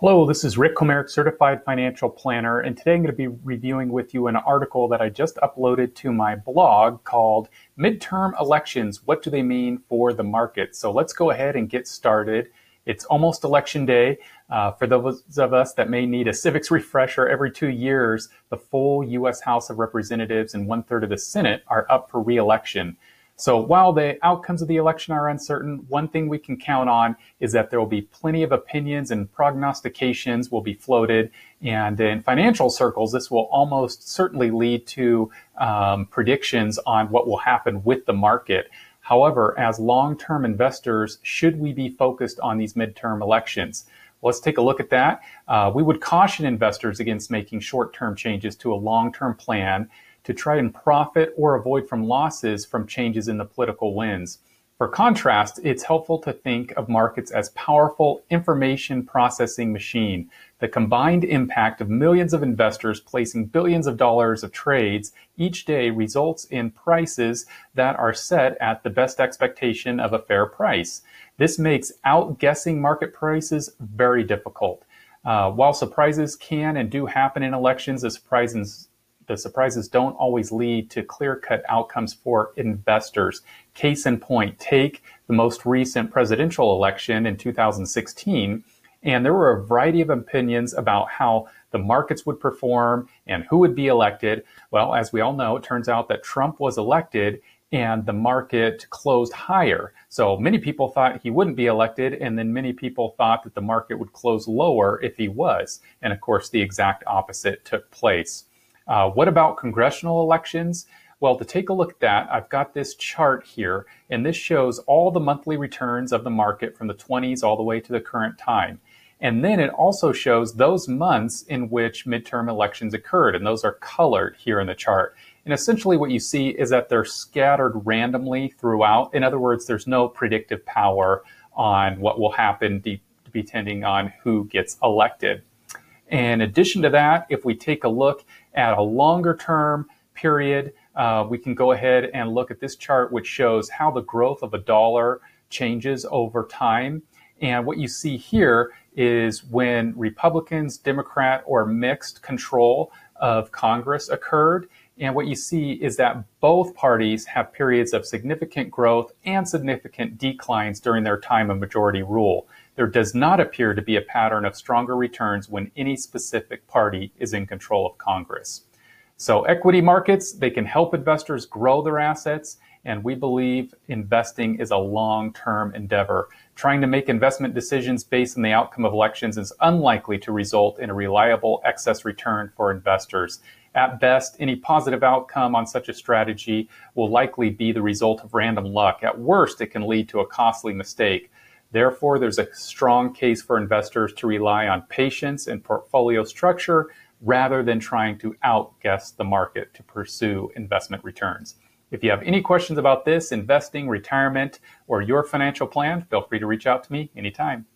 Hello, this is Rick Comerick, Certified Financial Planner, and today I'm going to be reviewing with you an article that I just uploaded to my blog called Midterm Elections What Do They Mean for the Market? So let's go ahead and get started. It's almost election day. Uh, for those of us that may need a civics refresher every two years, the full U.S. House of Representatives and one third of the Senate are up for re election. So while the outcomes of the election are uncertain, one thing we can count on is that there will be plenty of opinions and prognostications will be floated. And in financial circles, this will almost certainly lead to um, predictions on what will happen with the market. However, as long-term investors, should we be focused on these midterm elections? Let's take a look at that. Uh, we would caution investors against making short-term changes to a long-term plan to try and profit or avoid from losses from changes in the political winds. For contrast, it's helpful to think of markets as powerful information processing machine. The combined impact of millions of investors placing billions of dollars of trades each day results in prices that are set at the best expectation of a fair price. This makes outguessing market prices very difficult. Uh, while surprises can and do happen in elections, the surprises the surprises don't always lead to clear cut outcomes for investors. Case in point, take the most recent presidential election in 2016. And there were a variety of opinions about how the markets would perform and who would be elected. Well, as we all know, it turns out that Trump was elected and the market closed higher. So many people thought he wouldn't be elected, and then many people thought that the market would close lower if he was. And of course, the exact opposite took place. Uh, what about congressional elections? Well, to take a look at that, I've got this chart here, and this shows all the monthly returns of the market from the 20s all the way to the current time. And then it also shows those months in which midterm elections occurred, and those are colored here in the chart. And essentially what you see is that they're scattered randomly throughout. In other words, there's no predictive power on what will happen depending on who gets elected. In addition to that, if we take a look at a longer term period, uh, we can go ahead and look at this chart, which shows how the growth of a dollar changes over time. And what you see here is when Republicans, Democrat, or mixed control of Congress occurred. And what you see is that both parties have periods of significant growth and significant declines during their time of majority rule. There does not appear to be a pattern of stronger returns when any specific party is in control of Congress. So equity markets, they can help investors grow their assets. And we believe investing is a long-term endeavor. Trying to make investment decisions based on the outcome of elections is unlikely to result in a reliable excess return for investors. At best, any positive outcome on such a strategy will likely be the result of random luck. At worst, it can lead to a costly mistake. Therefore, there's a strong case for investors to rely on patience and portfolio structure rather than trying to outguess the market to pursue investment returns. If you have any questions about this, investing, retirement, or your financial plan, feel free to reach out to me anytime.